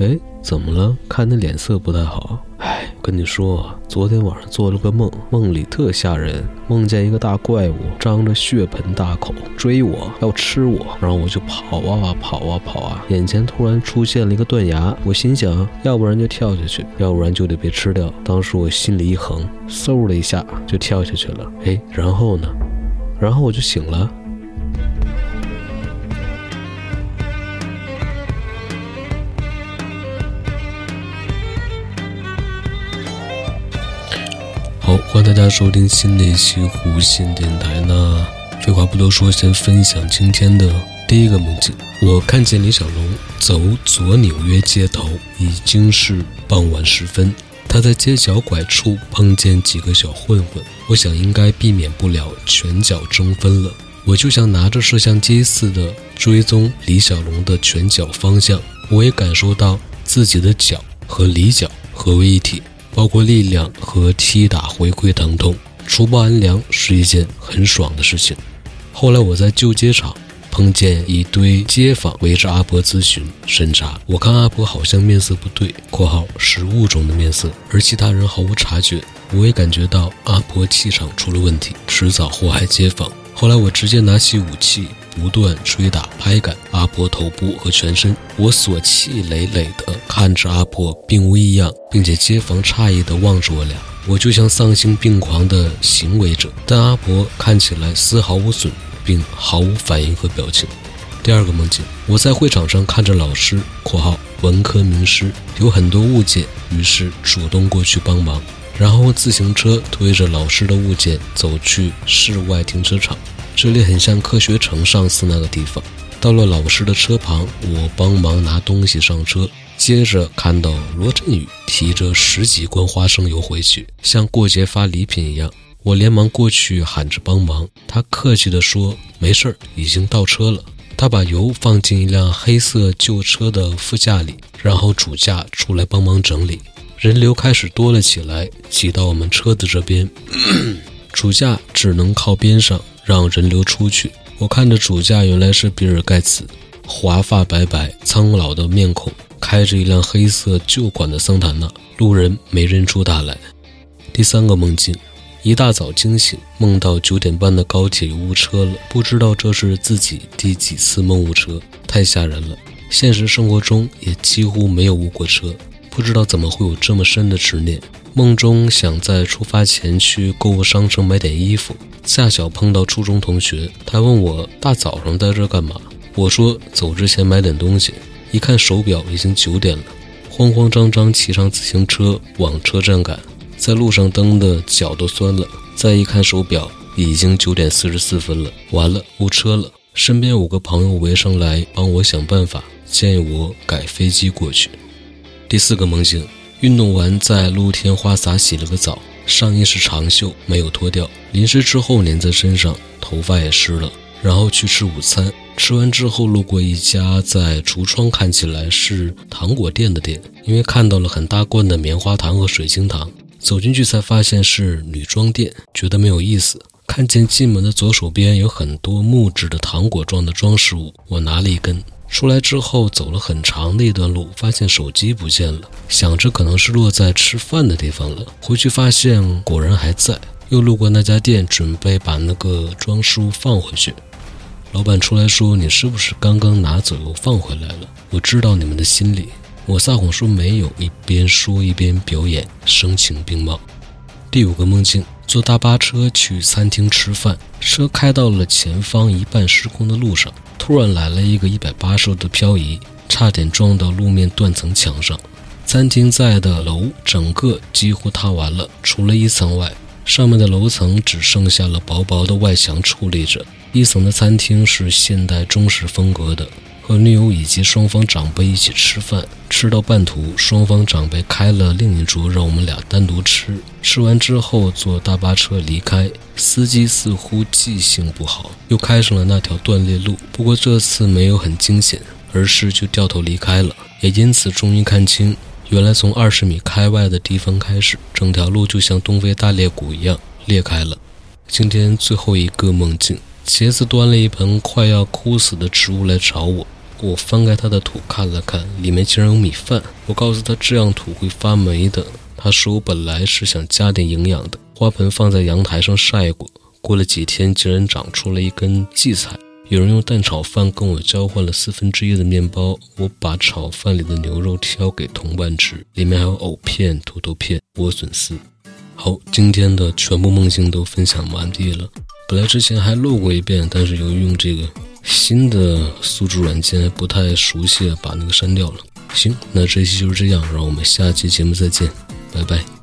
哎，怎么了？看你脸色不太好。哎，跟你说，昨天晚上做了个梦，梦里特吓人，梦见一个大怪物张着血盆大口追我，要吃我，然后我就跑啊跑啊跑啊，眼前突然出现了一个断崖，我心想，要不然就跳下去，要不然就得被吃掉。当时我心里一横，嗖的一下就跳下去了。哎，然后呢？然后我就醒了。欢迎大家收听新的一期弧线电台。那废话不多说，先分享今天的第一个梦境。我看见李小龙走左纽约街头，已经是傍晚时分。他在街角拐处碰见几个小混混，我想应该避免不了拳脚争分了。我就像拿着摄像机似的追踪李小龙的拳脚方向，我也感受到自己的脚和李脚合为一体。包括力量和踢打回馈疼痛，除暴安良是一件很爽的事情。后来我在旧街场碰见一堆街坊围着阿婆咨询审查，我看阿婆好像面色不对（括号是物种的面色），而其他人毫无察觉。我也感觉到阿婆气场出了问题，迟早祸害街坊。后来我直接拿起武器。不断捶打、拍打阿婆头部和全身，我所气累累地看着阿婆并无异样，并且街坊诧异地望着我俩，我就像丧心病狂的行为者，但阿婆看起来丝毫无损，并毫无反应和表情。第二个梦境，我在会场上看着老师（括号文科名师）有很多物件，于是主动过去帮忙，然后自行车推着老师的物件走去室外停车场。这里很像科学城上次那个地方。到了老师的车旁，我帮忙拿东西上车。接着看到罗振宇提着十几罐花生油回去，像过节发礼品一样。我连忙过去喊着帮忙，他客气地说：“没事儿，已经到车了。”他把油放进一辆黑色旧车的副驾里，然后主驾出来帮忙整理。人流开始多了起来，挤到我们车子这边，主驾只能靠边上。让人流出去。我看着主驾，原来是比尔盖茨，华发白白、苍老的面孔，开着一辆黑色旧款的桑塔纳。路人没认出他来。第三个梦境，一大早惊醒，梦到九点半的高铁误车了，不知道这是自己第几次梦误车，太吓人了。现实生活中也几乎没有误过车，不知道怎么会有这么深的执念。梦中想在出发前去购物商城买点衣服。恰巧碰到初中同学，他问我大早上在这干嘛？我说走之前买点东西。一看手表，已经九点了，慌慌张张骑上自行车往车站赶，在路上蹬的脚都酸了。再一看手表，已经九点四十四分了，完了，误车了。身边五个朋友围上来帮我想办法，建议我改飞机过去。第四个梦境，运动完在露天花洒洗了个澡。上衣是长袖，没有脱掉，淋湿之后粘在身上，头发也湿了。然后去吃午餐，吃完之后路过一家在橱窗看起来是糖果店的店，因为看到了很大罐的棉花糖和水晶糖，走进去才发现是女装店，觉得没有意思。看见进门的左手边有很多木质的糖果状的装饰物，我拿了一根。出来之后走了很长的一段路，发现手机不见了，想着可能是落在吃饭的地方了。回去发现果然还在，又路过那家店，准备把那个装书放回去。老板出来说：“你是不是刚刚拿走又放回来了？”我知道你们的心理，我撒谎说没有，一边说一边表演声情并茂。第五个梦境。坐大巴车去餐厅吃饭，车开到了前方一半失控的路上，突然来了一个一百八十度的漂移，差点撞到路面断层墙上。餐厅在的楼整个几乎塌完了，除了一层外，上面的楼层只剩下了薄薄的外墙矗立着。一层的餐厅是现代中式风格的。和女友以及双方长辈一起吃饭，吃到半途，双方长辈开了另一桌，让我们俩单独吃。吃完之后，坐大巴车离开。司机似乎记性不好，又开上了那条断裂路。不过这次没有很惊险，而是就掉头离开了。也因此终于看清，原来从二十米开外的地方开始，整条路就像东非大裂谷一样裂开了。今天最后一个梦境，茄子端了一盆快要枯死的植物来找我。我翻开他的土看了看，里面竟然有米饭。我告诉他这样土会发霉的。他说我本来是想加点营养的。花盆放在阳台上晒过，过了几天竟然长出了一根荠菜。有人用蛋炒饭跟我交换了四分之一的面包，我把炒饭里的牛肉挑给同伴吃，里面还有藕片、土豆片、莴笋丝。好，今天的全部梦境都分享完毕了。本来之前还录过一遍，但是由于用这个新的宿主软件不太熟悉，把那个删掉了。行，那这期就是这样，让我们下期节目再见，拜拜。